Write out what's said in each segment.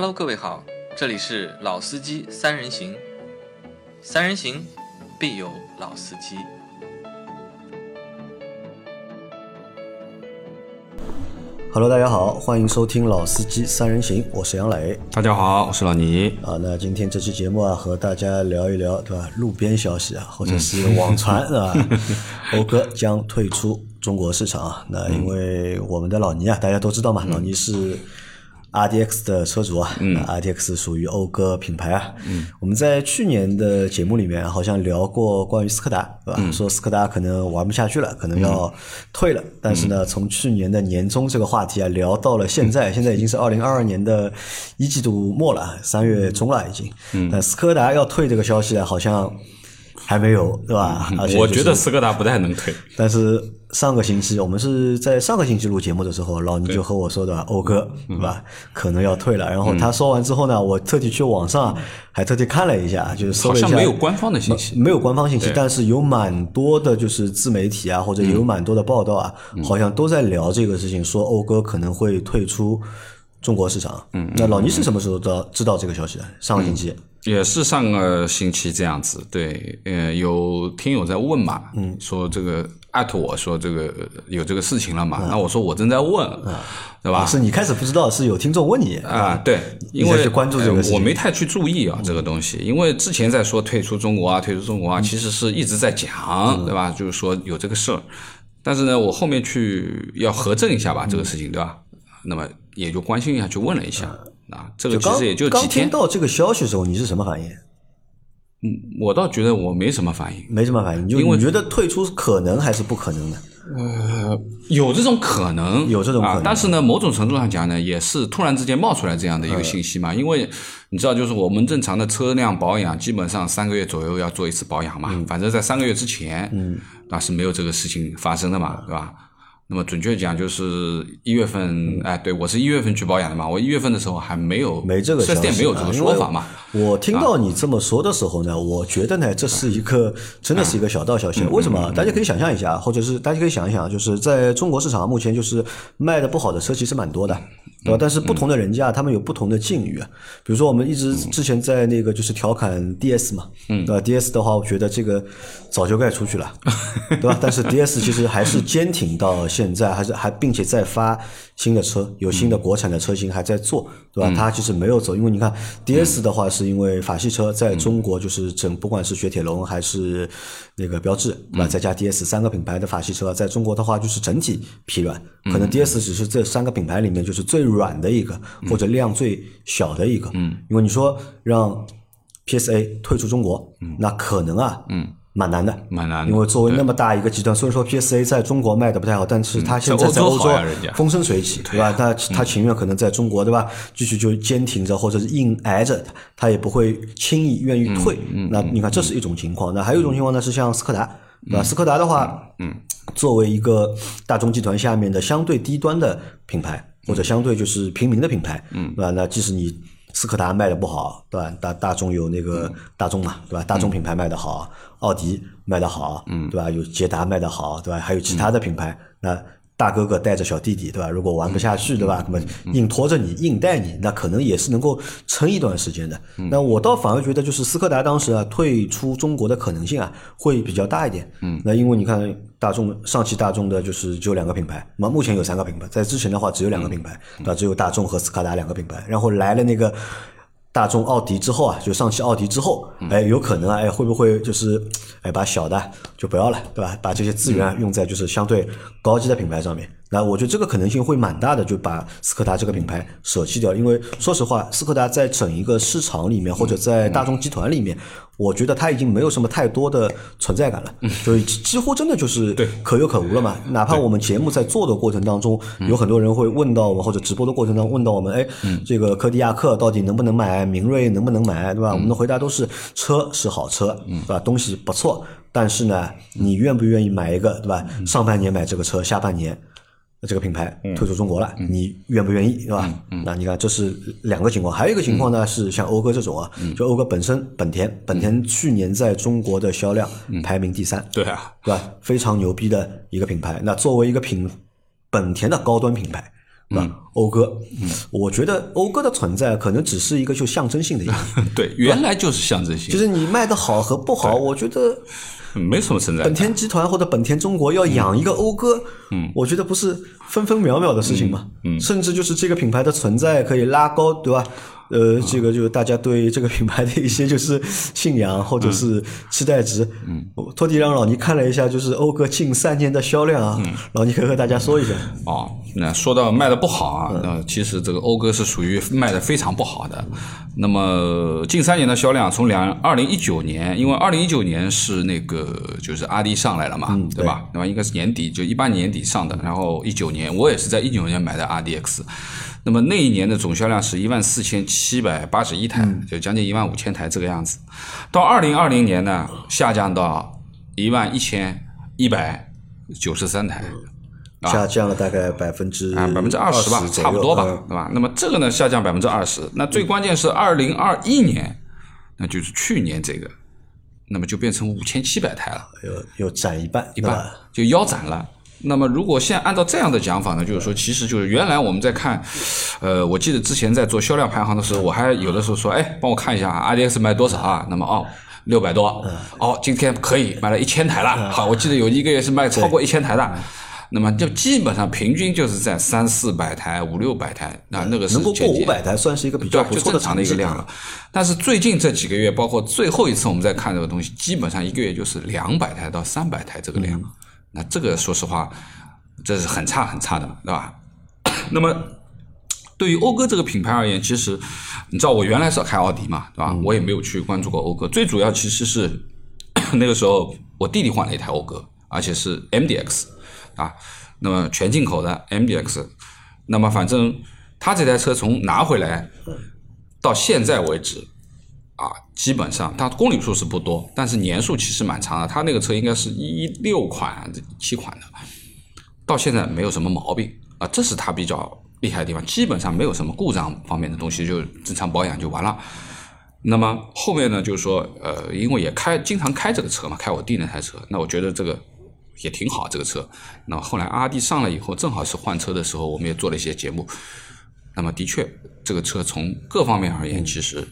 Hello，各位好，这里是老司机三人行，三人行必有老司机。Hello，大家好，欢迎收听《老司机三人行》，我是杨磊大家好，我是老倪。啊。那今天这期节目啊，和大家聊一聊，对吧？路边消息啊，或者是网传，是吧？讴歌将退出中国市场啊。那因为我们的老倪啊，大家都知道嘛，老倪是 RDX 的车主啊，嗯 RDX 属于讴歌品牌啊。嗯我们在去年的节目里面好像聊过关于斯柯达，对吧？说斯柯达可能玩不下去了，可能要退了。但是呢，从去年的年终这个话题啊，聊到了现在，现在已经是二零二二年的一季度末了，三月中了已经。但斯柯达要退这个消息啊，好像还没有，对吧？而且就是我觉得斯柯达不太能退。但是上个星期我们是在上个星期录节目的时候，老倪就和我说的，欧哥对吧，可能要退了。然后他说完之后呢，我特地去网上还特地看了一下，就是搜了一下，好像没有官方的信息没有官方信息，但是有蛮多的，就是自媒体啊，或者有蛮多的报道啊，好像都在聊这个事情，说欧哥可能会退出中国市场。嗯，那老倪是什么时候知道知道这个消息的？上个星期。也是上个星期这样子，对，呃，有听友在问嘛，嗯，说这个艾特我说这个有这个事情了嘛，那我说我正在问，对吧？是你开始不知道，是有听众问你。啊，对，因为去关注这个呃我没太去注意啊这个东西，因为之前在说退出中国啊，退出中国啊，其实是一直在讲，对吧？就是说有这个事儿，但是呢，我后面去要核证一下吧，这个事情，对吧？那么也就关心一下，去问了一下，啊，这个其实也就刚几天听，到这个消息的时候，你是什么反应？嗯我倒觉得我没什么反应。没什么反应，就因为你觉得退出可能还是不可能的？呃有这种可能，有这种可能啊，但是呢，某种程度上讲呢，也是突然之间冒出来这样的一个信息嘛。因为你知道，就是我们正常的车辆保养，基本上三个月左右要做一次保养嘛。反正在三个月之前，嗯，那是没有这个事情发生的嘛，对吧？那么准确讲，就是一月份，哎，对我是一月份去保养的嘛。我一月份的时候还没有没这个四 S 店没有这个啊说法嘛。我听到你这么说的时候呢，我觉得呢，这是一个真的是一个小道消嗯息。为什么？大家可以想象一下，或者是大家可以想一想，就是在中国市场目前就是卖的不好的车其实蛮多的，对吧？嗯但是不同的人家他们有不同的境遇啊。比如说我们一直之前在那个就是调侃 DS 嘛，嗯对吧？DS 的话，我觉得这个早就该出去了，对吧？但是 DS 其实还是坚挺到现在，还是还并且在发新的车，有新的国产的车型还在做，对吧？它其实没有走，因为你看 DS 的话，是因为法系车在中国就是整不管是雪铁龙还是那个标志，对吧？再加 DS 三个品牌的法系车，在中国的话就是整体疲软，可能 DS 只是这三个品牌里面就是最软的一个，或者量最小的一个。嗯，因为你说让 PSA 退出中国，嗯那可能啊，嗯。蛮难的，蛮难的因为作为那么大一个集团，虽然说 PSA 在中国卖的不太好，但是它现在在欧洲风生水起，对吧？他他情愿可能在中国，对吧？继续就坚挺着，或者是硬挨着，他也不会轻易愿意退。那你看，这是一种情况。那还有一种情况呢，是像斯柯达，对吧？斯柯达的话，嗯，作为一个大众集团下面的相对低端的品牌，或者相对就是平民的品牌，嗯，对吧？那即使你斯柯达卖的不好，对吧？大大众有那个大众嘛，对吧？大众品牌卖的好，奥迪卖的好，嗯，对吧？有捷达卖的好，对吧？还有其他的品牌，那大哥哥带着小弟弟，对吧？如果玩不下去，对吧？那么硬拖着你，硬带你，那可能也是能够撑一段时间的。那我倒反而觉得，就是斯柯达当时啊退出中国的可能性啊会比较大一点。嗯，那因为你看大众上汽大众的就是只有两个品牌，那么目前有三个品牌，在之前的话只有两个品牌，对吧？只有大众和斯柯达两个品牌，然后来了那个。大众、奥迪之后啊，就上汽奥迪之后，哎，有可能啊，哎，会不会就是，哎，把小的就不要了，对吧？把这些资源啊用在就是相对高级的品牌上面。那我觉得这个可能性会蛮大的，就把斯柯达这个品牌舍弃掉。因为说实话，斯柯达在整一个市场里面，或者在大众集团里面，我觉得它已经没有什么太多的存在感了，就几乎真的就是可有可无了嘛。哪怕我们节目在做的过程当中，有很多人会问到我们，或者直播的过程当中问到我们，哎，这个柯迪亚克到底能不能买？明锐能不能买？对吧？我们的回答都是车是好车，对吧？东西不错，但是呢，你愿不愿意买一个，对吧？上半年买这个车，下半年。这个品牌退出中国了，你愿不愿意，对吧？那你看，这是两个情况，还有一个情况呢，是像讴歌这种啊，就讴歌本身，本田，本田去年在中国的销量排名第三，对啊，对吧？非常牛逼的一个品牌。那作为一个品本田的高端品牌，对吧？讴歌，我觉得讴歌的存在可能只是一个就象征性的意义，对，原来就是象征性，就是你卖的好和不好，我觉得没什么存在本。田集团或者本田中国要养一个讴歌，嗯，我觉得不是分分秒秒的事情嘛，嗯，甚至就是这个品牌的存在可以拉高，对吧？呃，这个就是大家对这个品牌的一些就是信仰或者是期待值。嗯，托蒂让老倪看了一下，就是讴歌近三年的销量啊，嗯老倪可以和大家说一下。哦，那说到卖的不好啊，那其实这个讴歌是属于卖的非常不好的。那么近三年的销量，从两二零一九年，因为二零一九年是那个就是阿迪上来了嘛，对吧？对吧？应该是年底，就一八年底上的，然后一九年我也是在一九年买的 RDX。那么那一年的总销量是一万四千七百八十一台，就将近一万五千台这个样子。到二零二零年呢，下降到一万一千一百九十三台，下降了大概百分之啊，百分之二十吧，差不多吧，嗯对吧？那么这个呢，下降百分之二十。那最关键是二零二一年，那就是去年这个，那么就变成五千七百台了，有有斩一半，一半就腰斩了。那么如果现在按照这样的讲法呢，就是说，其实就是原来我们在看，呃，我记得之前在做销量排行的时候，我还有的时候说，哎，帮我看一下 RDX 卖多少啊？那么哦。六百多，哦，今天可以卖了一千台了。好，我记得有一个月是卖超过一千台的，那么就基本上平均就是在三四百台、五六百台，啊那个是能够过五百台，算是一个比较不错的就正常的一个量了。但是最近这几个月，包括最后一次我们在看这个东西，基本上一个月就是两百台到三百台这个量。那这个说实话，这是很差很差的，对吧？那么对于讴歌这个品牌而言，其实你知道我原来是开奥迪嘛，对吧？我也没有去关注过讴歌。最主要其实是 那个时候我弟弟换了一台讴歌，而且是 MDX 啊，那么全进口的 MDX。那么反正他这台车从拿回来到现在为止。啊，基本上它公里数是不多，但是年数其实蛮长的。它那个车应该是一六款、一七款的，到现在没有什么毛病啊，这是它比较厉害的地方，基本上没有什么故障方面的东西，就正常保养就完了。那么后面呢，就是说，呃，因为也开经常开这个车嘛，开我弟那台车，那我觉得这个也挺好，这个车。那后来阿弟上了以后，正好是换车的时候，我们也做了一些节目。那么的确，这个车从各方面而言，其实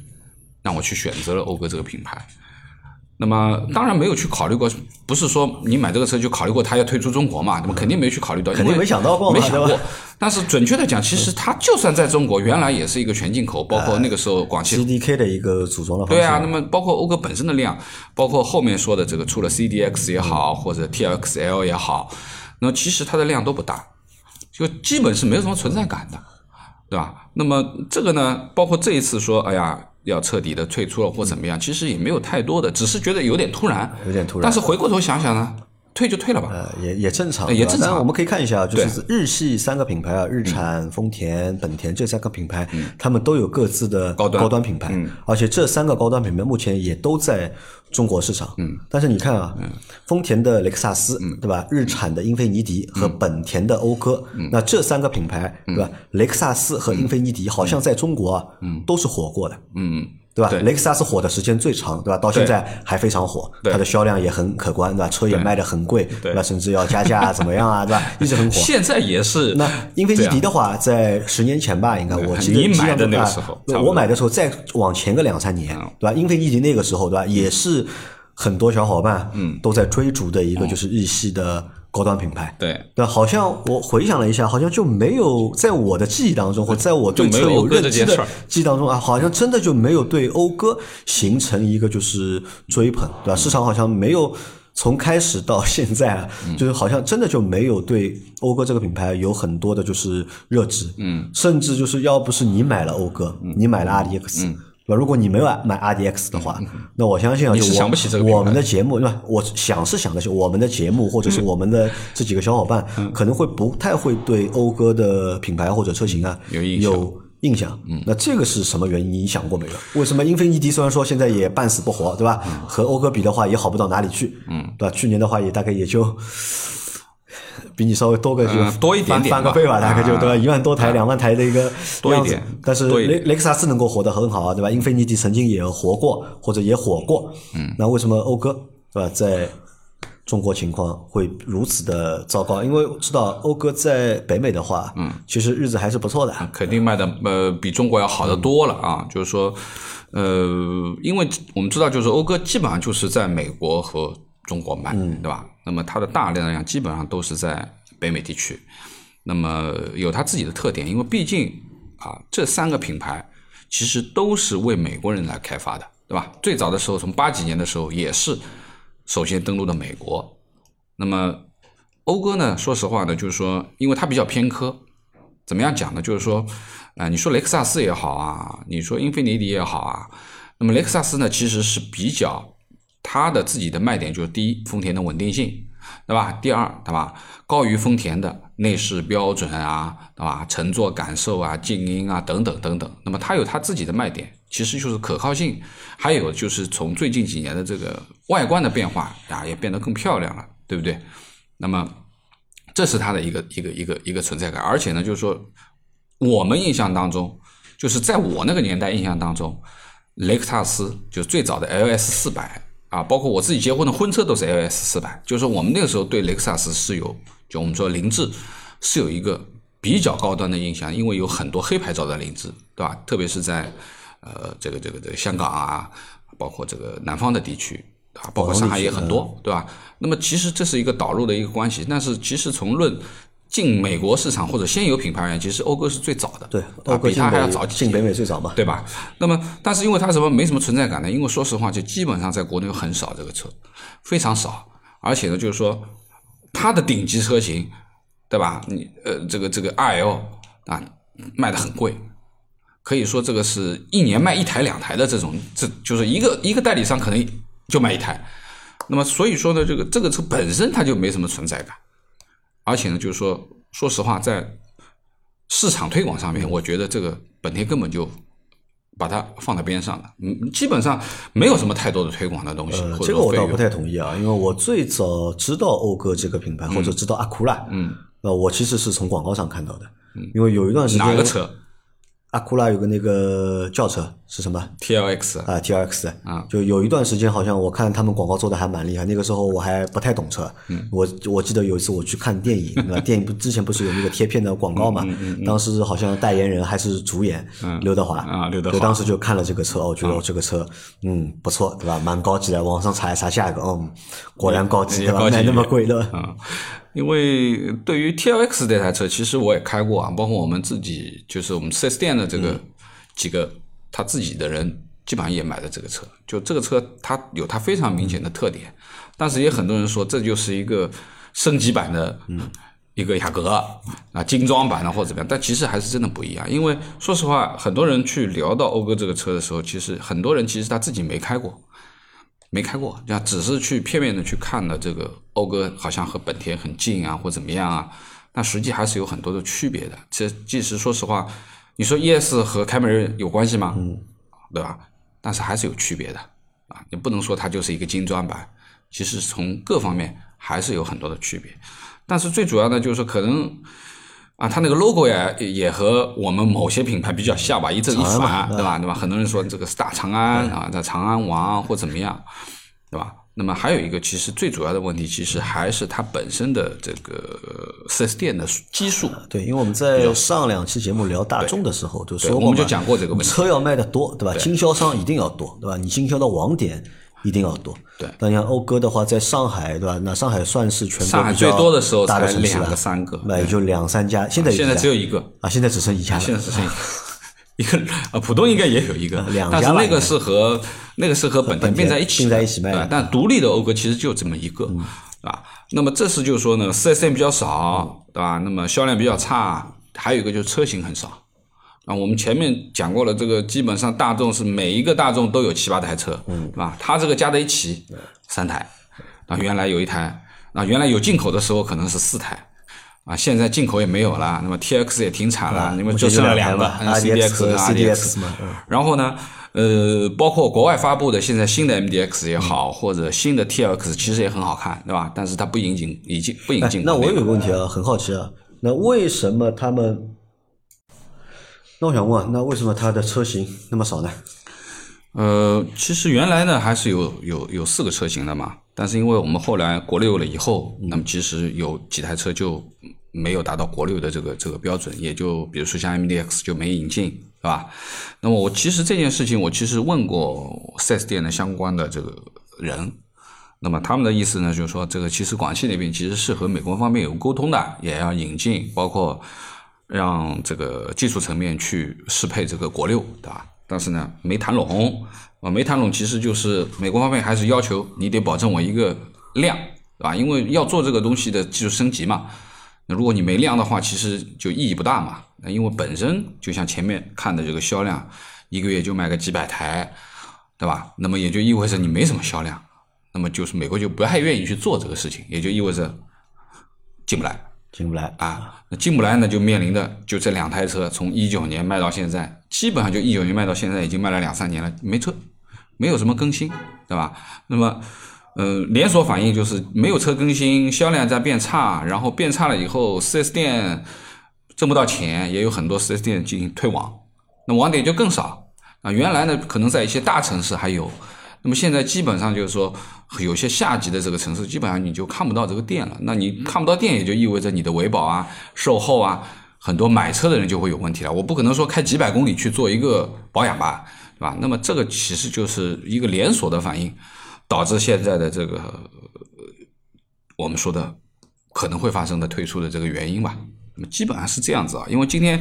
让我去选择了讴歌这个品牌。那么当然没有去考虑过，不是说你买这个车就考虑过它要退出中国嘛？那么肯定没去考虑到，肯定没想到过没想过。但是准确的讲，其实它就算在中国，原来也是一个全进口，包括那个时候广汽 CDK 的一个组装的方式。对啊，那么包括讴歌本身的量，包括后面说的这个出了 CDX 也好，或者 TLXL 也好，那么其实它的量都不大，就基本是没有什么存在感的，对吧？那么这个呢，包括这一次说，哎呀，要彻底的退出了或怎么样，其实也没有太多的，只是觉得有点突然，有点突然。但是回过头想想呢，退就退了吧，呃，也也正常，呃也正常。我们可以看一下，就是日系三个品牌啊，日产、丰田、本田这三个品牌，他们都有各自的高端。高端品牌，而且这三个高端品牌目前也都在中国市场。嗯，但是你看啊，丰田的雷克萨斯，对吧？日产的英菲尼迪和本田的讴歌，那这三个品牌，对吧？雷克萨斯和英菲尼迪好像在中国啊，都是火过的。嗯，对吧？对雷克萨斯火的时间最长，对吧？到现在还非常火，对它的销量也很可观，对吧？车也卖的很贵，对对吧？甚至要加价啊，怎么样啊，对吧？一直很火。现在也是那英菲尼迪的话，在十年前吧，应该我记得你买的那个啊时候我买的时候再往前个两三年，对吧？英菲尼迪那个时候，对吧？也是很多小伙伴嗯都在追逐的一个就是日系的高端品牌。对。对，好像我回想了一下，好像就没有在我的记忆当中，或在我对车有认知的记忆当中啊，好像真的就没有对讴歌形成一个就是追捧，对吧？市场好像没有从开始到现在啊，就是好像真的就没有对讴歌这个品牌有很多的就是热值，嗯，甚至就是要不是你买了讴歌，你买了 RDX。对吧？如果你没有买 RDX 的话，那我相信啊，就我想不起这个我们的节目，对吧？我想是想的是我们的节目，或者是我们的这几个小伙伴，可能会不太会对讴歌的品牌或者车型啊有印象有印象。那这个是什么原因？你想过没有？为什么英菲尼迪虽然说现在也半死不活，对吧？和讴歌比的话也好不到哪里去，嗯，对吧？去年的话也大概也就。比你稍微多个就嗯多一点翻点吧翻个倍吧，大概就啊对吧？一万多台、两万台的一个多一点但是雷雷克萨斯能够活得很好啊，对吧？英菲尼迪曾经也活过，或者也火过，嗯，那为什么讴歌对吧，在中国情况会如此的糟糕？因为知道讴歌在北美的话，嗯，其实日子还是不错的，肯定卖的呃比中国要好得多了啊。就是说，呃，因为我们知道，就是讴歌基本上就是在美国和中国卖，对吧？那么它的大量量基本上都是在北美地区，那么有它自己的特点，因为毕竟啊，这三个品牌其实都是为美国人来开发的，对吧？最早的时候，从八几年的时候也是。首先登陆的美国，那么讴歌呢？说实话呢，就是说，因为它比较偏科，怎么样讲呢？就是说，啊，你说雷克萨斯也好啊，你说英菲尼迪也好啊，那么雷克萨斯呢，其实是比较它的自己的卖点就是第一，丰田的稳定性，对吧？第二，对吧？高于丰田的内饰标准啊，对吧？乘坐感受啊，静音啊，等等等等，那么它有它自己的卖点。其实就是可靠性，还有就是从最近几年的这个外观的变化啊，也变得更漂亮了，对不对？那么这是它的一个一个一个一个存在感，而且呢，就是说我们印象当中，就是在我那个年代印象当中，雷克萨斯就最早的 LS 四百啊，包括我自己结婚的婚车都是 LS 四百，就是说我们那个时候对雷克萨斯是有，就我们说凌志是有一个比较高端的印象，因为有很多黑牌照的凌志，对吧？特别是在呃，这个这个这个香港啊，包括这个南方的地区啊，包括上海也很多，对吧？那么其实这是一个导入的一个关系，但是其实从论进美国市场或者先有品牌而言，其实讴歌是最早的，对，比它还要早进北美最早嘛，对吧？那么，但是因为它什么没什么存在感呢？因为说实话，就基本上在国内很少这个车，非常少，而且呢，就是说它的顶级车型，对吧？你呃，这个这个 R L 啊，卖的很贵。可以说这个是一年卖一台两台的这种，这就是一个一个代理商可能就卖一台，那么所以说呢，这个这个车本身它就没什么存在感，而且呢，就是说说实话，在市场推广上面，我觉得这个本田根本就把它放在边上了，嗯，基本上没有什么太多的推广的东西。这个我倒不太同意啊，因为我最早知道讴歌这个品牌或者知道阿库拉，嗯，呃，我其实是从广告上看到的，嗯，因为有一段时间哪个车？阿库拉有个那个轿车是什么？T L X 啊，T L X 啊，就有一段时间好像我看他们广告做的还蛮厉害。那个时候我还不太懂车，我我记得有一次我去看电影，电影不之前不是有那个贴片的广告嘛？当时好像代言人还是主演刘德华啊，刘德华。当时就看了这个车，我觉得这个车嗯不错，对吧？蛮高级的。网上查一查价格，嗯，果然高级，对吧？买那么贵的。因为对于 T L X 这台车，其实我也开过啊，包括我们自己，就是我们四 S 店的这个几个他自己的人，基本上也买的这个车。就这个车，它有它非常明显的特点，但是也很多人说这就是一个升级版的一个雅阁啊，精装版的或者怎么样，但其实还是真的不一样。因为说实话，很多人去聊到讴歌这个车的时候，其实很多人其实他自己没开过。没开过，就只是去片面的去看了这个讴歌，好像和本田很近啊，或怎么样啊？但实际还是有很多的区别的。其实即使说实话，你说 ES 和凯美瑞有关系吗？嗯，对吧？但是还是有区别的啊！你不能说它就是一个精装版，其实从各方面还是有很多的区别。但是最主要的就是可能啊，它那个 logo 呀，也和我们某些品牌比较像吧，一正一反，对吧？对吧？很多人说这个是大长安啊，在长安王或怎么样。对吧？那么还有一个，其实最主要的问题，其实还是它本身的这个四 S 店的基数。对，因为我们在上两期节目聊大众的时候就说过我们就讲过这个问题。车要卖的多，对吧？经销商一定要多，对吧？你经销的网点一定要多。对。那像讴歌的话，在上海，对吧？那上海算是全国最多的时候才两个三个，那也就两三家。现在现在只有一个啊，现在只剩一家了。现在只剩一 个。一个啊，浦东应该也有一个，两家但是那个是和那个是和本田并在一起，并在一起卖。但独立的讴歌其实就这么一个，啊，那么这是就是说呢，四 S 店比较少，对吧？那么销量比较差，还有一个就是车型很少。啊，我们前面讲过了，这个基本上大众是每一个大众都有七八台车，嗯，对吧？它这个加在一起三台，啊，原来有一台，啊，原来有进口的时候可能是四台。啊，现在进口也没有了，那么 T X 也停产了，因为就剩了两个 C D X 和 C D X 嘛。然后呢，呃，包括国外发布的现在新的 M D X 也好，或者新的 T X，其实也很好看，对吧？但是它不引进，已经不引进。那我有个问题啊，很好奇啊，那为什么他们？那我想问，那为什么它的车型那么少呢？呃，其实原来呢还是有有有四个车型的嘛，但是因为我们后来国六了以后，那么其实有几台车就没有达到国六的这个这个标准，也就比如说像 MDX 就没引进，是吧？那么我其实这件事情我其实问过四 S 店的相关的这个人，那么他们的意思呢就是说，这个其实广汽那边其实是和美国方面有沟通的，也要引进，包括让这个技术层面去适配这个国六，对吧？但是呢，没谈拢啊，没谈拢，其实就是美国方面还是要求你得保证我一个量，对吧？因为要做这个东西的技术升级嘛。那如果你没量的话，其实就意义不大嘛。那因为本身就像前面看的这个销量，一个月就卖个几百台，对吧？那么也就意味着你没什么销量，那么就是美国就不太愿意去做这个事情，也就意味着进不来。进不来啊，那进不来呢，就面临的就这两台车，从一九年卖到现在，基本上就一九年卖到现在，已经卖了两三年了，没车，没有什么更新，对吧？那么，呃，连锁反应就是没有车更新，销量在变差，然后变差了以后，4S 店挣不到钱，也有很多 4S 店进行退网，那网点就更少啊。原来呢，可能在一些大城市还有。那么现在基本上就是说，有些下级的这个城市，基本上你就看不到这个店了。那你看不到店，也就意味着你的维保啊、售后啊，很多买车的人就会有问题了。我不可能说开几百公里去做一个保养吧，对吧？那么这个其实就是一个连锁的反应，导致现在的这个我们说的可能会发生的退出的这个原因吧。那么基本上是这样子啊，因为今天。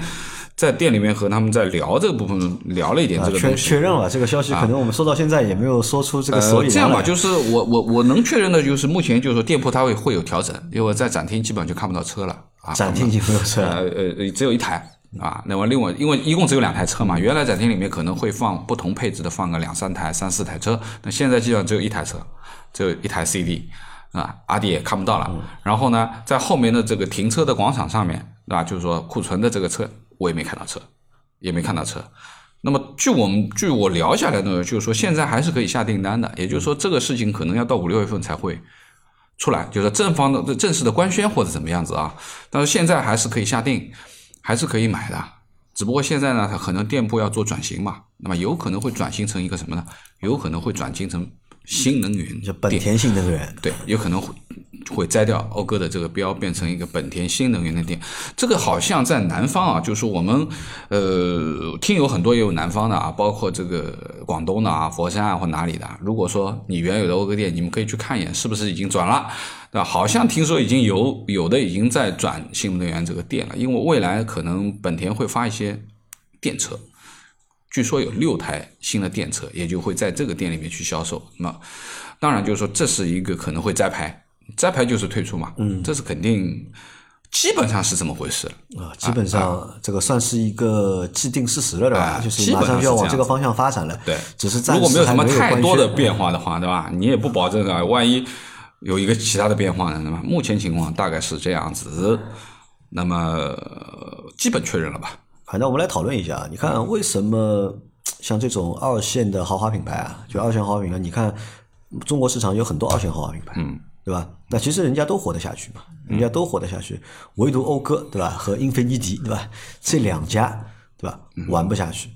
在店里面和他们在聊这个部分，聊了一点这个确确认了这个消息，可能我们说到现在也没有说出这个所以这样吧，就是我我我能确认的就是目前就是说店铺它会会有调整，因为在展厅基本上就看不到车了啊，展厅已经没有车，呃呃只有一台啊，那么另外因为一共只有两台车嘛，原来展厅里面可能会放不同配置的放个两三台三四台车，那现在基本上只有一台车，只有一台 CD 啊，阿迪也看不到了，然后呢，在后面的这个停车的广场上面，对吧？就是说库存的这个车。我也没看到车，也没看到车。那么据我们据我聊下来呢，就是说现在还是可以下订单的，也就是说这个事情可能要到五六月份才会出来，就是正方的正式的官宣或者怎么样子啊。但是现在还是可以下定，还是可以买的。只不过现在呢，它可能店铺要做转型嘛，那么有可能会转型成一个什么呢？有可能会转型成新能源，就本田新能源，对，有可能会。会摘掉讴歌的这个标，变成一个本田新能源的店。这个好像在南方啊，就是我们呃听友很多也有南方的啊，包括这个广东的啊，佛山啊或哪里的。如果说你原有的讴歌店，你们可以去看一眼，是不是已经转了，对吧？好像听说已经有有的已经在转新能源这个店了，因为未来可能本田会发一些电车，据说有六台新的电车，也就会在这个店里面去销售。那当然就是说这是一个可能会摘牌。摘牌就是退出嘛，嗯，这是肯定，基本上是这么回事啊。基本上这个算是一个既定事实了，对吧？就是马上就要往这个方向发展了。对，只是如果没有什么太多的变化的话，对吧？你也不保证啊，万一有一个其他的变化呢，对吧？目前情况大概是这样子，那么基本确认了吧？反正我们来讨论一下，你看为什么像这种二线的豪华品牌啊，就二线豪华品牌，你看中国市场有很多二线豪华品牌，嗯。对吧？那其实人家都活得下去嘛，人家都活得下去，唯独讴歌对吧？和英菲尼迪对吧？这两家对吧？玩不下去。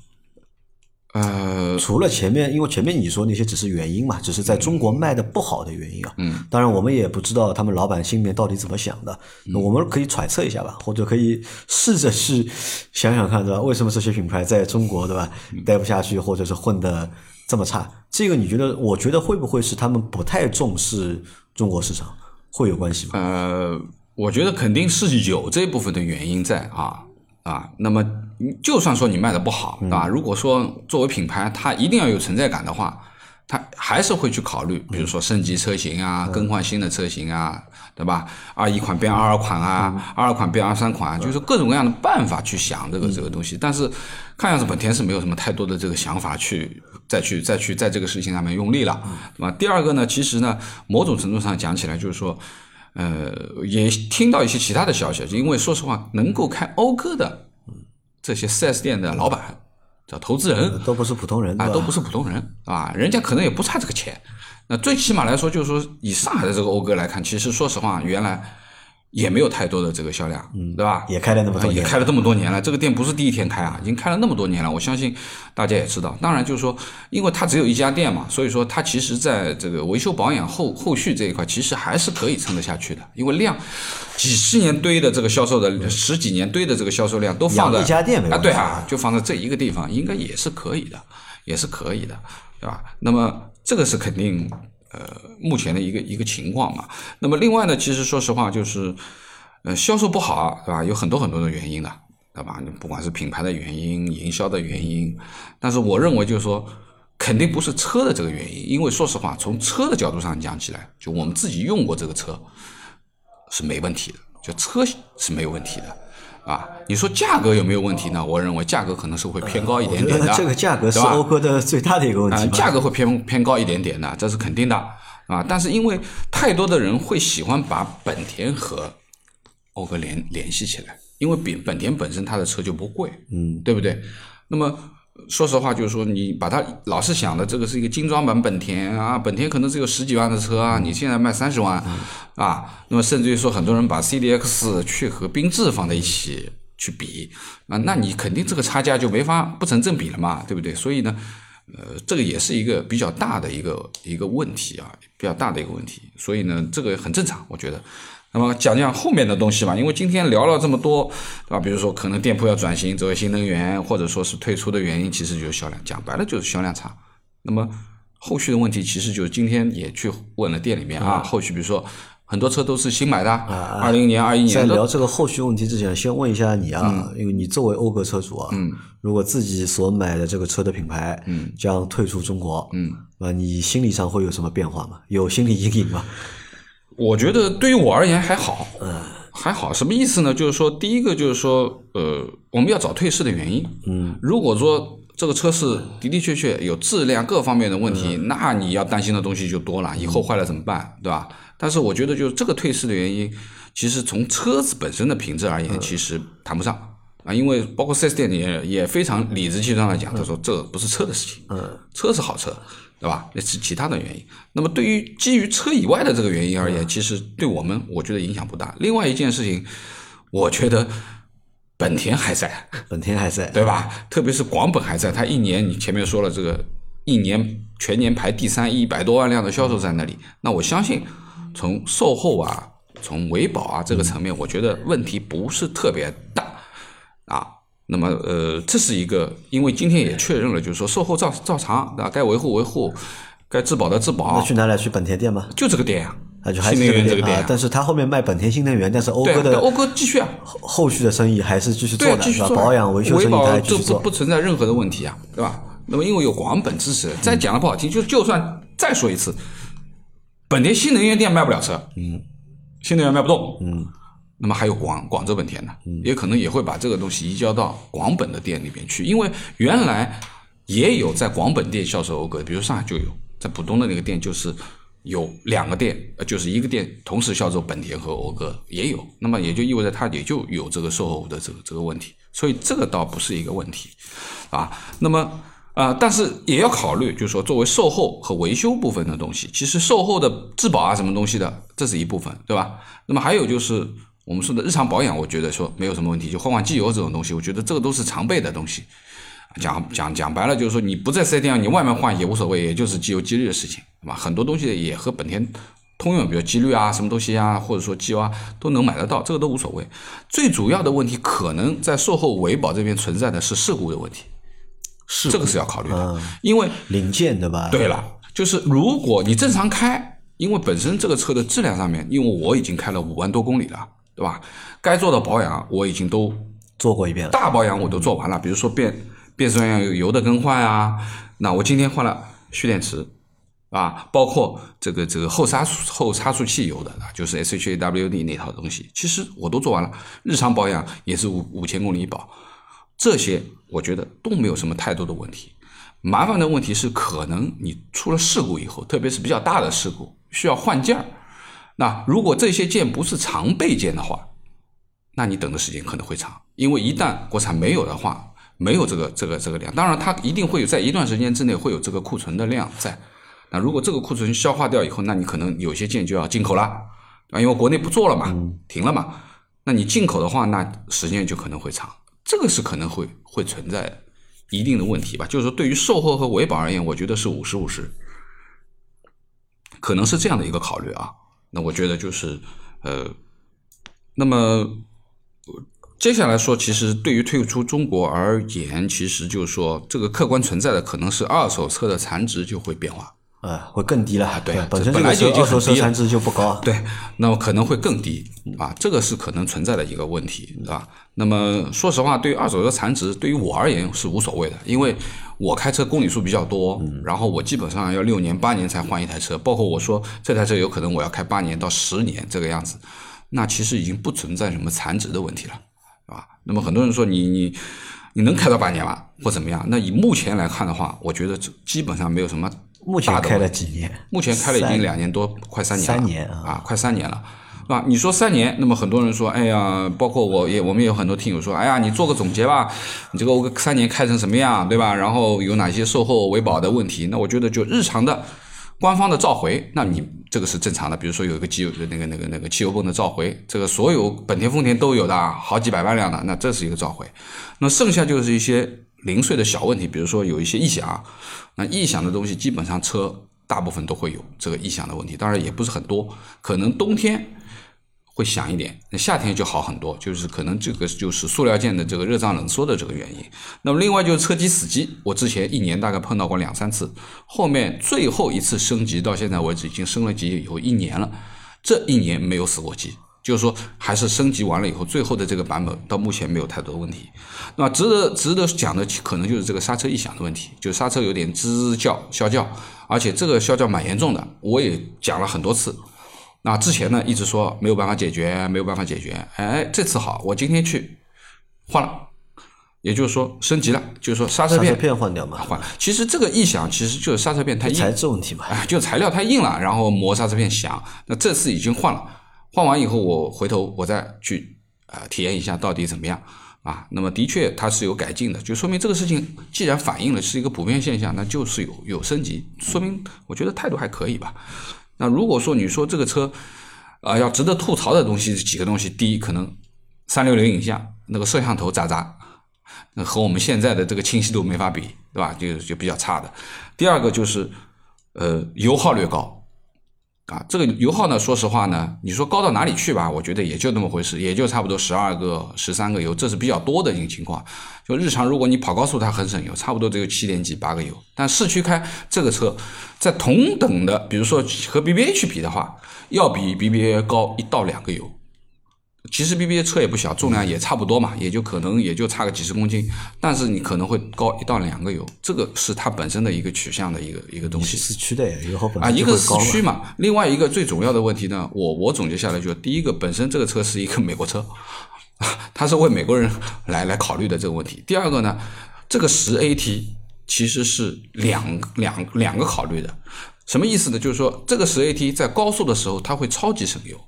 呃，除了前面，因为前面你说那些只是原因嘛，只是在中国卖的不好的原因啊。嗯。当然，我们也不知道他们老板心里面到底怎么想的，我们可以揣测一下吧，或者可以试着去想想看，对吧？为什么这些品牌在中国对吧待不下去，或者是混的这么差？这个你觉得？我觉得会不会是他们不太重视？中国市场会有关系吗？呃，我觉得肯定是有这部分的原因在啊啊。那么，就算说你卖的不好啊，如果说作为品牌，它一定要有存在感的话，它还是会去考虑，比如说升级车型啊，更换新的车型啊，对吧？二一款变二二款啊，二二款变二三款，就是各种各样的办法去想这个这个东西。但是，看样子本田是没有什么太多的这个想法去。再去再去在这个事情上面用力了，对吧？第二个呢，其实呢，某种程度上讲起来，就是说，呃，也听到一些其他的消息，因为说实话，能够开讴歌的这些 4S 店的老板叫投资人，都不是普通人啊，都不是普通人啊，人家可能也不差这个钱。那最起码来说，就是说，以上海的这个讴歌来看，其实说实话，原来也没有太多的这个销量，嗯，对吧？也开了那么多年，也开了这么多年了。这个店不是第一天开啊，已经开了那么多年了。我相信大家也知道。当然就是说，因为它只有一家店嘛，所以说它其实在这个维修保养后后续这一块，其实还是可以撑得下去的。因为量几十年堆的这个销售的十几年堆的这个销售量都放在一家店没啊，对啊，就放在这一个地方，应该也是可以的，也是可以的，对吧？那么这个是肯定呃目前的一个一个情况嘛。那么另外呢，其实说实话就是。呃，销售不好，对吧？有很多很多的原因的，对吧？你不管是品牌的原因、营销的原因，但是我认为就是说，肯定不是车的这个原因，因为说实话，从车的角度上讲起来，就我们自己用过这个车是没问题的，就车是没有问题的，啊，你说价格有没有问题呢？我认为价格可能是会偏高一点点的，这个价格是讴歌的最大的一个问题，价格会偏偏高一点点的，这是肯定的，啊，但是因为太多的人会喜欢把本田和讴歌联联系起来，因为本本田本身它的车就不贵，嗯，对不对？那么说实话，就是说你把它老是想的这个是一个精装版本田啊，本田可能只有十几万的车啊，你现在卖三十万啊，那么甚至于说很多人把 C D X 去和缤智放在一起去比啊，那你肯定这个差价就没法不成正比了嘛，对不对？所以呢，呃，这个也是一个比较大的一个一个问题啊，比较大的一个问题，所以呢，这个很正常，我觉得。那么讲讲后面的东西吧，因为今天聊了这么多，对吧？比如说可能店铺要转型走新能源，或者说是退出的原因，其实就是销量，讲白了就是销量差。那么后续的问题，其实就是今天也去问了店里面啊，后续比如说很多车都是新买的，二零年、二一年。在聊这个后续问题之前，先问一下你啊，因为你作为讴歌车主啊，嗯，如果自己所买的这个车的品牌，嗯，将退出中国，嗯，那，你心理上会有什么变化吗？有心理阴影吗？我觉得对于我而言还好，还好。什么意思呢？就是说，第一个就是说，呃，我们要找退市的原因。嗯，如果说这个车是的的确确有质量各方面的问题，那你要担心的东西就多了，以后坏了怎么办，对吧？但是我觉得，就是这个退市的原因，其实从车子本身的品质而言，其实谈不上啊，因为包括四 S 店也也非常理直气壮的讲，他说这不是车的事情，嗯，车是好车。对吧？那是其他的原因。那么对于基于车以外的这个原因而言，其实对我们我觉得影响不大。另外一件事情，我觉得本田还在，本田还在，对吧？特别是广本还在，它一年你前面说了这个一年全年排第三，一百多万辆的销售在那里。那我相信从售后啊，从维保啊这个层面，我觉得问题不是特别大啊。那么，呃，这是一个，因为今天也确认了，就是说售后照照常，对吧？该维护维护，该质保的质保。那去哪里？去本田店吗？就这个店呀，啊，就还是这个店。但是他后面卖本田新能源，但是讴歌的讴歌继续啊，后后续的生意还是继续做的，继续做保养维修生意还继续做，不存在任何的问题啊，对吧？那么因为有广本支持，再讲的不好听，就就算再说一次，本田新能源店卖不了车，嗯，新能源卖不动，嗯。那么还有广广州本田呢，也可能也会把这个东西移交到广本的店里面去，因为原来也有在广本店销售讴歌，比如上海就有，在浦东的那个店就是有两个店，呃，就是一个店同时销售本田和讴歌也有，那么也就意味着它也就有这个售后的这个这个问题，所以这个倒不是一个问题，啊，那么啊，但是也要考虑，就是说作为售后和维修部分的东西，其实售后的质保啊什么东西的，这是一部分，对吧？那么还有就是。我们说的日常保养，我觉得说没有什么问题，就换换机油这种东西，我觉得这个都是常备的东西。讲讲讲白了，就是说你不在四 S 店，你外面换也无所谓，也就是机油机滤的事情，对吧？很多东西也和本田通用，比如机滤啊、什么东西啊，或者说机油啊，都能买得到，这个都无所谓。最主要的问题可能在售后维保这边存在的是事故的问题，是这个是要考虑的，因为零件对吧？对了，就是如果你正常开，因为本身这个车的质量上面，因为我已经开了五万多公里了。对吧？该做的保养我已经都做过一遍了，大保养我都做完了。比如说变变速箱有油的更换啊，那我今天换了蓄电池啊，包括这个这个后差速后差速器油的，就是 S H A W D 那套东西，其实我都做完了。日常保养也是五五千公里一保，这些我觉得都没有什么太多的问题。麻烦的问题是，可能你出了事故以后，特别是比较大的事故，需要换件儿。那如果这些件不是常备件的话，那你等的时间可能会长，因为一旦国产没有的话，没有这个这个这个量，当然它一定会有在一段时间之内会有这个库存的量在。那如果这个库存消化掉以后，那你可能有些件就要进口了，啊，因为国内不做了嘛，停了嘛。那你进口的话，那时间就可能会长，这个是可能会会存在一定的问题吧。就是说，对于售后和维保而言，我觉得是五十五十，可能是这样的一个考虑啊。那我觉得就是呃，那么接下来说，其实对于退出中国而言，其实就是说，这个客观存在的可能是二手车的残值就会变化。呃，会更低了，对，本身本来就已经很低了，残值就不高，对，那么可能会更低啊，这个是可能存在的一个问题，对吧？那么说实话，对于二手车残值，对于我而言是无所谓的，因为我开车公里数比较多，然后我基本上要六年八年才换一台车，包括我说这台车有可能我要开八年到十年这个样子，那其实已经不存在什么残值的问题了，是吧？那么很多人说你你你能开到八年吗？或怎么样？那以目前来看的话，我觉得基本上没有什么。目前开了几年？目前开了已经两年多，快三年了。三年啊，快三年了，啊？你说三年，那么很多人说，哎呀，包括我也，我们也有很多听友说，哎呀，你做个总结吧，你这个欧三年开成什么样，对吧？然后有哪些售后维保的问题？那我觉得就日常的官方的召回，那你这个是正常的。比如说有一个机油的那个那个那个汽油泵的召回，这个所有本田、丰田都有的，好几百万辆的，那这是一个召回。那剩下就是一些。零碎的小问题，比如说有一些异响，那异响的东西基本上车大部分都会有这个异响的问题，当然也不是很多，可能冬天会响一点，那夏天就好很多，就是可能这个就是塑料件的这个热胀冷缩的这个原因。那么另外就是车机死机，我之前一年大概碰到过两三次，后面最后一次升级到现在为止已经升了级有一年了，这一年没有死过机。就是说，还是升级完了以后，最后的这个版本到目前没有太多问题。那值得值得讲的，可能就是这个刹车异响的问题，就刹车有点吱叫、啸叫，而且这个啸叫蛮严重的。我也讲了很多次。那之前呢，一直说没有办法解决，没有办法解决。哎，这次好，我今天去换了，也就是说升级了，就是说刹车片换掉嘛，换。其实这个异响其实就是刹车片太硬，材质问题嘛，哎，就材料太硬了，然后磨刹车片响。那这次已经换了。换完以后，我回头我再去啊体验一下到底怎么样啊？那么的确它是有改进的，就说明这个事情既然反映了是一个普遍现象，那就是有有升级，说明我觉得态度还可以吧。那如果说你说这个车啊要值得吐槽的东西是几个东西，第一可能三六零影像那个摄像头渣渣，那和我们现在的这个清晰度没法比，对吧？就就比较差的。第二个就是呃油耗略高。啊，这个油耗呢，说实话呢，你说高到哪里去吧？我觉得也就那么回事，也就差不多十二个、十三个油，这是比较多的一个情况。就日常如果你跑高速，它很省油，差不多只有七点几、八个油。但市区开这个车，在同等的，比如说和 BBA 去比的话，要比 BBA 高一到两个油。其实 BBA 车也不小，重量也差不多嘛，也就可能也就差个几十公斤，但是你可能会高一到两个油，这个是它本身的一个取向的一个一个东西。市区的油耗本啊，一个市区嘛，另外一个最重要的问题呢，我我总结下来就第一个，本身这个车是一个美国车，它是为美国人来来考虑的这个问题。第二个呢，这个十 AT 其实是两两两个考虑的，什么意思呢？就是说这个十 AT 在高速的时候它会超级省油。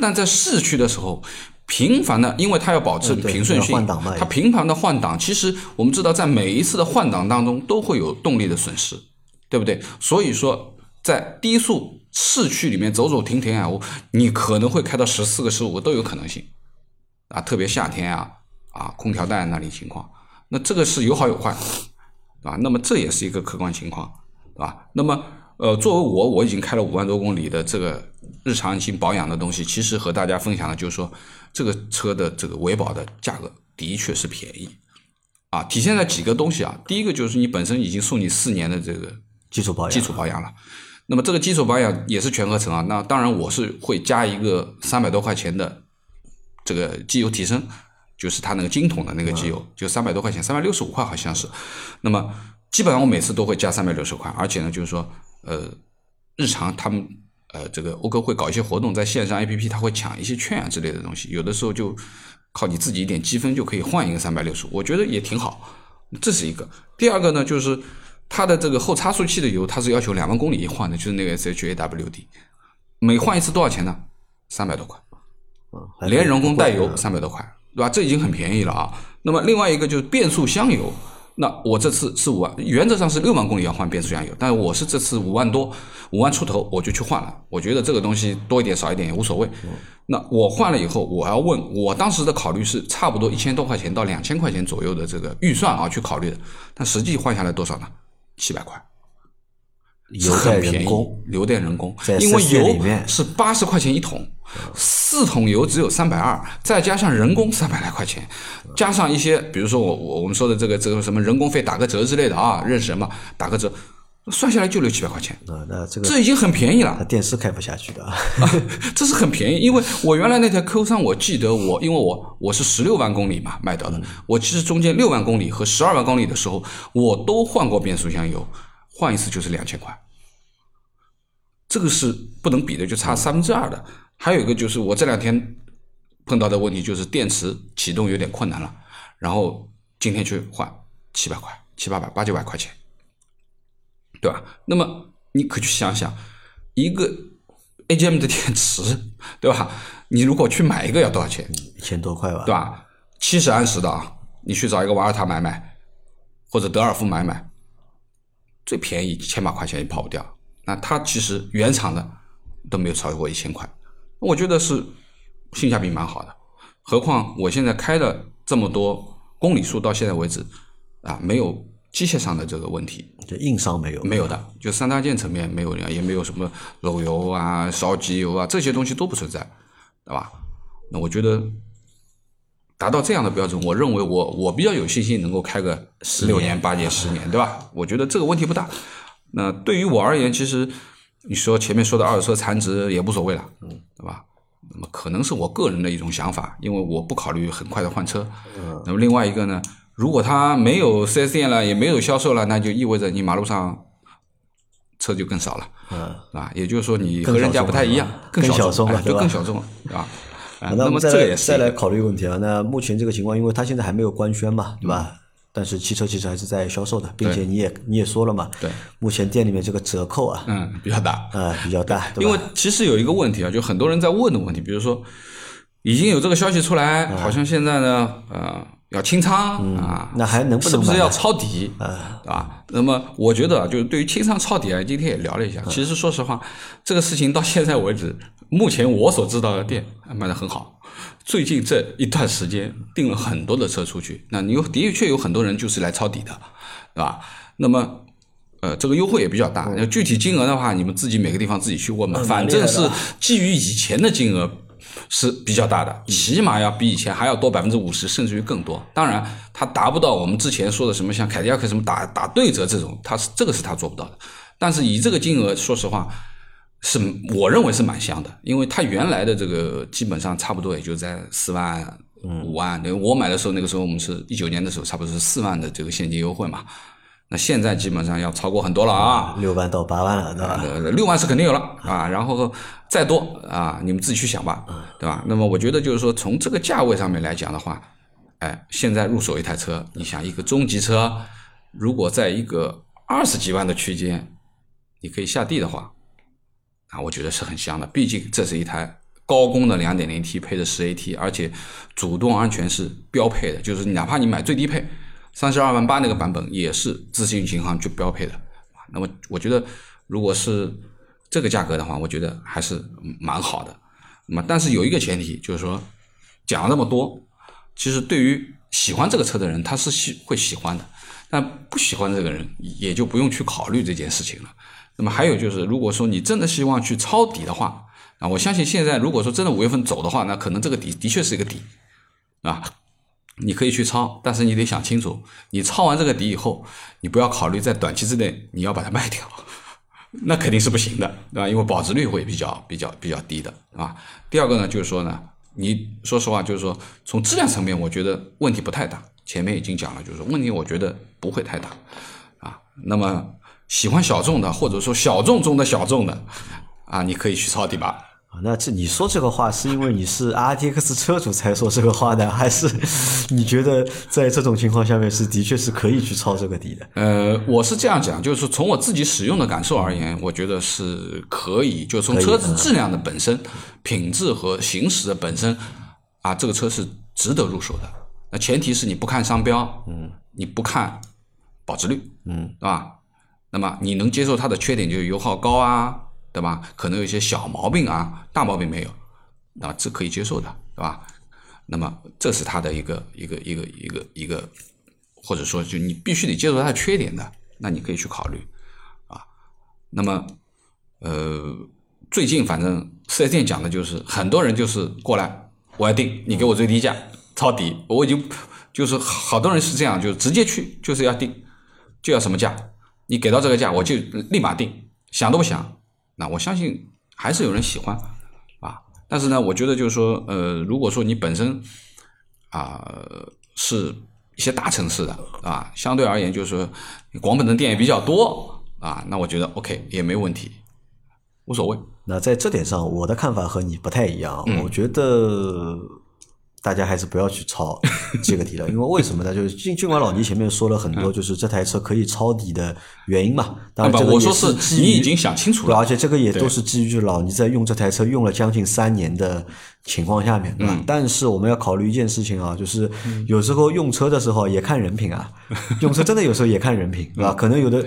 但在市区的时候，频繁的，因为它要保持平顺性，它频繁的换挡，其实我们知道，在每一次的换挡当中都会有动力的损失，对不对？所以说，在低速市区里面走走停停啊，你可能会开到十四个、十五个都有可能性啊，特别夏天啊，啊，空调带那里情况，那这个是有好有坏，啊，那么这也是一个客观情况，对吧？那么。呃，作为我，我已经开了五万多公里的这个日常性保养的东西，其实和大家分享的就是说，这个车的这个维保的价格的确是便宜，啊，体现在几个东西啊。第一个就是你本身已经送你四年的这个基础保养，基础保养了。那么这个基础保养也是全合成啊。那当然我是会加一个三百多块钱的这个机油提升，就是它那个金桶的那个机油，就三百多块钱，三百六十五块好像是。那么基本上我每次都会加三百六十块，而且呢，就是说。呃，日常他们呃，这个欧哥会搞一些活动，在线上 APP，他会抢一些券啊之类的东西，有的时候就靠你自己一点积分就可以换一个三百六十，我觉得也挺好。这是一个。第二个呢，就是它的这个后差速器的油，它是要求两万公里一换的，就是那个 SHAWD，每换一次多少钱呢？三百多块，连人工带油三百多块，对吧？这已经很便宜了啊。那么另外一个就是变速箱油，那我这次是五万，原则上是六万公里要换变速箱油，但是我是这次五万多，五万出头我就去换了。我觉得这个东西多一点少一点也无所谓。那我换了以后，我要问我当时的考虑是差不多一千多块钱到两千块钱左右的这个预算啊去考虑的，但实际换下来多少呢？七百块。油很便宜工，油电人工，因为 4S 店里油是八十块钱一桶，四桶油只有三百二，再加上人工三百来块钱，加上一些比如说我我我们说的这个这个什么人工费打个折之类的啊，认识人嘛，打个折，算下来就六七百块钱，啊，那这个这已经很便宜了。电视开不下去的啊。这是很便宜，因为我原来那台 Q 三，我记得我因为我我是十六万公里嘛卖掉的，我其实中间六万公里和十二万公里的时候，我都换过变速箱油，换一次就是两千块，这个是不能比的，就差三分之二的。还有一个就是我这两天碰到的问题就是电池启动有点困难了，然后今天去换七百块、七八百、八九百块钱，对吧？那么你可去想想，一个 AGM 的电池，对吧？你如果去买一个要多少钱，一千多块吧，对吧？七十安时的啊，你去找一个瓦尔塔买买，或者德尔夫买买，最便宜千把块钱也跑不掉。那它其实原厂的都没有超过一千块，我觉得是性价比蛮好的。何况我现在开了这么多公里数，到现在为止啊，没有机械上的这个问题，就硬伤没有，没有的，就三大件层面没有，也没有什么漏油啊、烧机油啊这些东西都不存在，对吧？那我觉得达到这样的标准，我认为我我比较有信心能够开个十六年、八年、十年，对吧？我觉得这个问题不大。那对于我而言，其实你说前面说的二手车残值也无所谓了，嗯，对吧？那么可能是我个人的一种想法，因为我不考虑很快的换车。嗯，那么另外一个呢，如果它没有 4S 店了，也没有销售了，那就意味着你马路上车就更少了，嗯，啊，也就是说你和人家不太一样，更小小众了哎对，对吧更小众了，对吧？啊那我们再来再来考虑一个问题啊。那目前这个情况，因为它现在还没有官宣嘛，对嗯吧？但是汽车其实还是在销售的，并且你也你也说了嘛，对，目前店里面这个折扣啊，嗯比较大，啊比较大，因为？其实有一个问题啊，就很多人在问的问题，比如说已经有这个消息出来，嗯好像现在呢，呃，要清仓啊，那还能不能是不是要抄底，对吧？那么我觉得啊，就是对于清仓抄底啊，今天也聊了一下。其实说实话，这个事情到现在为止，目前我所知道的店卖的很好。最近这一段时间订了很多的车出去，那你有的确有很多人就是来抄底的，对吧？那么。呃，这个优惠也比较大。那具体金额的话，你们自己每个地方自己去问吧。嗯反正是基于以前的金额是比较大的，起码要比以前还要多百分之五十，甚至于更多。当然，它达不到我们之前说的什么像凯迪拉克什么打打对折这种，它是这个是它做不到的。但是以这个金额，说实话，是我认为是蛮香的，因为它原来的这个基本上差不多也就在四万、五万。我买的时候，那个时候我们是一九年的时候，差不多是四万的这个现金优惠嘛。那现在基本上要超过很多了啊，六万到八万了，对吧？呃，六万是肯定有了啊，然后再多啊，你们自己去想吧，对吧？那么我觉得就是说，从这个价位上面来讲的话，哎，现在入手一台车，你想一个中级车，如果在一个二十几万的区间，你可以下地的话，啊，我觉得是很香的。毕竟这是一台高功的两点零 T 配的十 AT，而且主动安全是标配的，就是哪怕你买最低配三十二万八那个版本，也是自信银行就标配的。那么我觉得，如果是这个价格的话，我觉得还是蛮好的。那么，但是有一个前提，就是说讲了那么多，其实对于喜欢这个车的人，他是喜会喜欢的；但不喜欢这个人，也就不用去考虑这件事情了。那么还有就是，如果说你真的希望去抄底的话，啊，我相信现在如果说真的五月份走的话，那可能这个底的确是一个底，啊，你可以去抄，但是你得想清楚，你抄完这个底以后，你不要考虑在短期之内你要把它卖掉，那肯定是不行的，对吧？因为保值率会比较比较比较低的，啊。第二个呢，就是说呢，你说实话，就是说从质量层面，我觉得问题不太大。前面已经讲了，就是问题我觉得不会太大，啊。那么喜欢小众的，或者说小众中的小众的，啊，你可以去抄底吧。啊那这你说这个话是因为你是 RTX 车主才说这个话的，还是你觉得在这种情况下面是的确是可以去抄这个底的？呃，我是这样讲，就是从我自己使用的感受而言，我觉得是可以，就从车子质量的本身、品质和行驶的本身，啊，这个车是值得入手的。那前提是你不看商标，嗯，你不看保值率，嗯，对吧？那么你能接受它的缺点，就是油耗高啊，对吧？可能有一些小毛病啊，大毛病没有，那这可以接受的，对吧？那么这是他的一个一个一个一个一个，或者说就你必须得接受他的缺点的，那你可以去考虑啊。那么呃，最近反正四 S 店讲的就是很多人就是过来，我要定，你给我最低价抄底，我已经就是好多人是这样，就直接去就是要定，就要什么价。你给到这个价，我就立马定，想都不想。那我相信还是有人喜欢啊。但是呢，我觉得就是说，呃，如果说你本身啊是一些大城市的啊，相对而言就是说广本的店也比较多啊，那我觉得 OK 也没问题，无所谓。那在这点上，我的看法和你不太一样。我觉得。大家还是不要去抄这个底了，因为为什么呢？就是尽尽管老倪前面说了很多，就是这台车可以抄底的原因嘛。当然，这个我说是你已经想清楚了，而且这个也都是基于老倪在用这台车用了将近三年的情况下面，对吧？但是我们要考虑一件事情啊，就是有时候用车的时候也看人品啊，用车真的有时候也看人品，对吧？可能有的。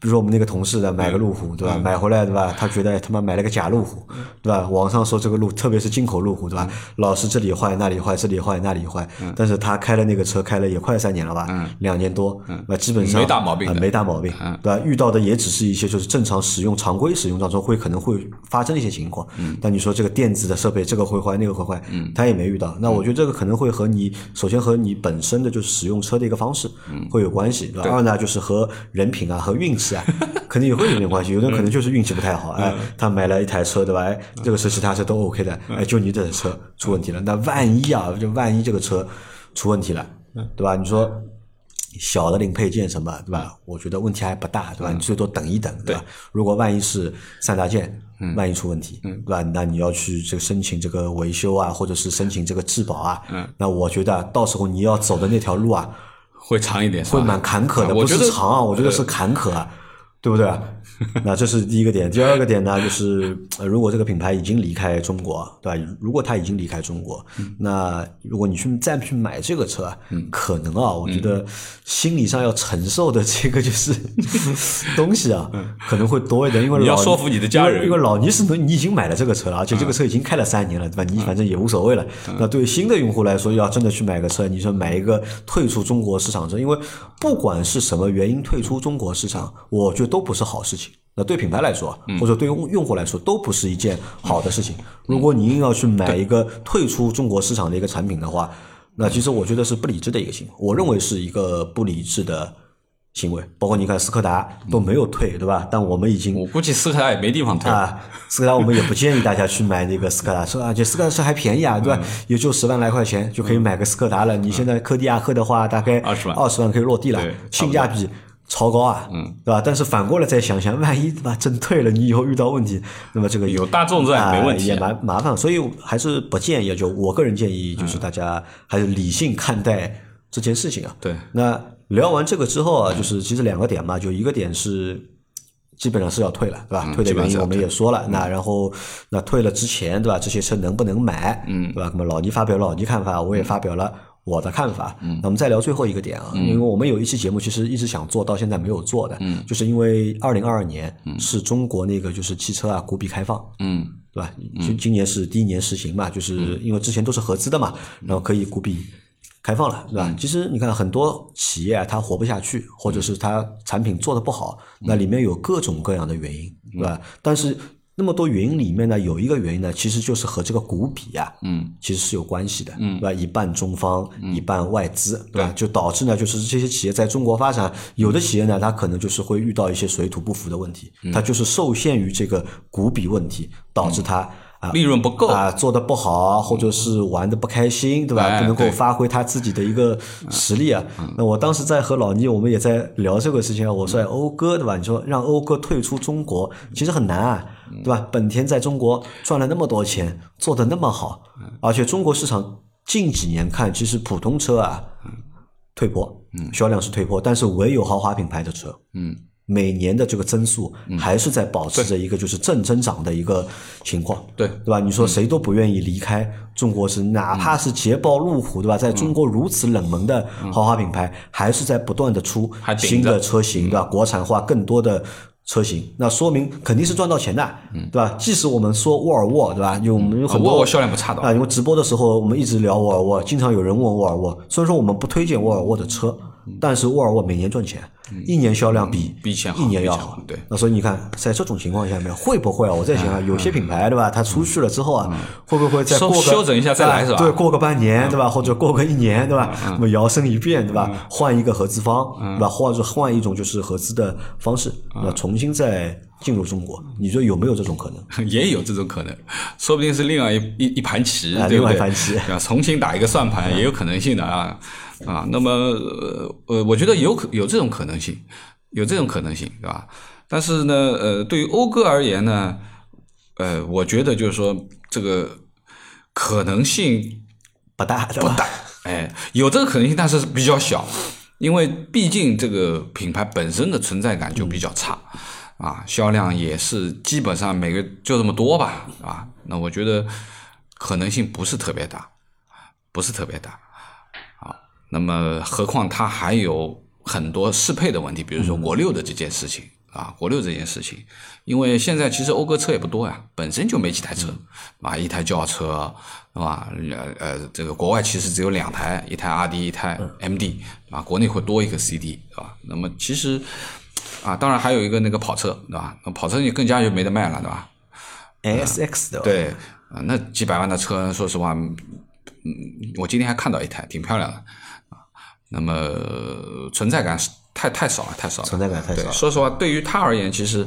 比如说我们那个同事的买个路虎，对吧？买回来对吧？他觉得他妈买了个假路虎，对吧？网上说这个路，特别是进口路虎，对吧？老是这里坏那里坏，这里坏那里坏。但是他开了那个车，开了也快三年了吧？两年多，那基本上没大毛病，没大毛病，对吧？遇到的也只是一些就是正常使用、常规使用当中会可能会发生的一些情况。但你说这个电子的设备，这个会坏那个会坏，他也没遇到。那我觉得这个可能会和你首先和你本身的就是使用车的一个方式会有关系，对吧？二呢就是和人品啊和运气啊 肯定。也会有点关系，有的人可能就是运气不太好，哎，他买了一台车，对吧？哎，这个车其他车都 OK 的，哎，就你这台车出问题了。那万一啊，就万一这个车出问题了，对吧？你说小的零配件什么，对吧？我觉得问题还不大，对吧？你最多等一等，对吧？如果万一是三大件，万一出问题，对吧？那你要去这个申请这个维修啊，或者是申请这个质保啊，那我觉得到时候你要走的那条路啊，会长一点，会蛮坎坷的。不是长啊，我觉得是坎坷啊。对不对？那这是第一个点。第二个点呢，就是如果这个品牌已经离开中国，对吧？如果它已经离开中国，那如果你去再去买这个车，可能啊，我觉得心理上要承受的这个就是 东西啊，可能会多一点。因为你要说服你的家人，因为老倪是你已经买了这个车了，而且这个车已经开了三年了，对吧？你反正也无所谓了。那对于新的用户来说，要真的去买个车，你说买一个退出中国市场车，因为不管是什么原因退出中国市场，我觉得。都不是好事情。那对品牌来说，或者对用用户来说，都不是一件好的事情。如果你硬要去买一个退出中国市场的一个产品的话，那其实我觉得是不理智的一个行为。我认为是一个不理智的行为。包括你看斯柯达都没有退，对吧？但我们已经，我估计斯柯达也没地方退啊。斯柯达我们也不建议大家去买那个斯柯达车，而且斯柯达车还便宜啊，对吧？也就十万来块钱就可以买个斯柯达了。你现在柯迪亚克的话，大概二十万，二十万可以落地了，性价比。超高啊，嗯，对吧？但是反过来再想想，万一对吧，真退了，你以后遇到问题，那么这个有大众在没问题，也蛮麻烦。所以还是不建议，就我个人建议，就是大家还是理性看待这件事情啊。对。那聊完这个之后啊，就是其实两个点嘛，就一个点是基本上是要退了，对吧？退的原因我们也说了。那然后那退了之前，对吧？这些车能不能买？嗯，对吧？那么老倪发表老倪看法，我也发表了。我的看法，嗯。那我们再聊最后一个点啊，因为我们有一期节目其实一直想做到现在没有做的，嗯。就是因为二零二二年是中国那个就是汽车啊股比开放，嗯，对吧？今今年是第一年实行嘛，就是因为之前都是合资的嘛，然后可以股比开放了，对吧？其实你看很多企业它活不下去，或者是它产品做的不好，那里面有各种各样的原因，对吧？但是。那么多原因里面呢，有一个原因呢，其实就是和这个股比啊，嗯，其实是有关系的，嗯，对吧？一半中方，一半外资，对吧？就导致呢，就是这些企业在中国发展，有的企业呢，它可能就是会遇到一些水土不服的问题，它就是受限于这个股比问题，导致它。啊，利润不够啊，做的不好，或者是玩的不开心，对吧？不能够发挥他自己的一个实力啊。那我当时在和老倪，我们也在聊这个事情啊。我说欧哥，对吧？你说让欧哥退出中国，其实很难啊，对吧？本田在中国赚了那么多钱，做的那么好，而且中国市场近几年看，其实普通车啊退坡，嗯销量是退坡，但是唯有豪华品牌的车，嗯。每年的这个增速还是在保持着一个就是正增长的一个情况，对对吧？你说谁都不愿意离开中国是，哪怕是捷豹、路虎，对吧？在中国如此冷门的豪华品牌，还是在不断的出新的车型，对吧？国产化更多的。车型，那说明肯定是赚到钱的，对吧？即使我们说沃尔沃，对吧？有我们有很多啊沃尔沃销量不差的啊，因为直播的时候我们一直聊沃尔沃，经常有人问沃尔沃。虽然说我们不推荐沃尔沃的车，但是沃尔沃每年赚钱，一年销量比比以前一年要好。对那所以你看，在这种情况下面，会不会啊？我在想啊，有些品牌对吧？它出去了之后啊，会不会再收过个修整一下再来是吧对，过个半年对吧？或者过个一年对吧？那么摇身一变对吧？换一个合资方对吧？或者换一种就是合资的方式，那重新再进入中国，你说有没有这种可能？也有这种可能，说不定是另外一一一盘棋，啊对不对？另外一盘棋对吧？重新打一个算盘也有可能性的啊啊。那么呃呃，我觉得有可有这种可能性，有这种可能性，对吧？但是呢，呃，对于讴歌而言呢，呃，我觉得就是说这个可能性不大？不大，哎，有这个可能性，但是比较小，因为毕竟这个品牌本身的存在感就比较差，啊，销量也是基本上每个就这么多吧，啊，那我觉得可能性不是特别大，不是特别大，啊，那么何况它还有很多适配的问题，比如说国六的这件事情。啊，国六这件事情，因为现在其实讴歌车也不多呀，本身就没几台车，啊，一台轿车，是吧？呃呃，这个国外其实只有两台，一台 R D，一台 M D，啊，国内会多一个 C D，是吧？那么其实啊，当然还有一个那个跑车，对吧？那跑车你更加就没得卖了，对吧？S X 的，对，啊，那几百万的车，说实话，嗯，我今天还看到一台，挺漂亮的，啊，那么呃存在感是太太少了，太少了，存在感太少了说实话，对于他而言，其实，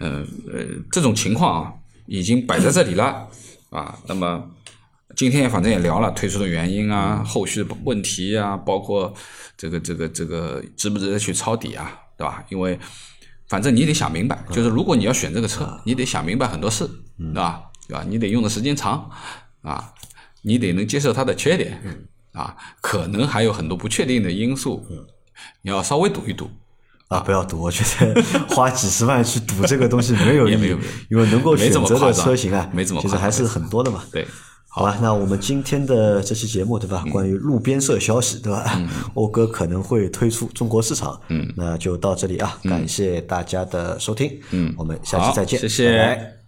嗯呃这种情况啊，已经摆在这里了，啊，那么今天反正也聊了退出的原因啊，后续的问题啊，包括这个这个这个值不值得去抄底啊，对吧？因为反正你得想明白，就是如果你要选这个车，你得想明白很多事，对吧？对吧？你得用的时间长啊，你得能接受它的缺点啊，可能还有很多不确定的因素，你要稍微赌一赌。啊，不要赌！我觉得花几十万去赌这个东西没有意义也没有，因为能够选择的车型啊，没怎么其实还是很多的嘛。对，好吧，那我们今天的这期节目对吧？关于路边社消息对吧？欧哥可能会推出中国市场，嗯，那就到这里啊，感谢大家的收听，嗯，我们下期再见，谢谢拜拜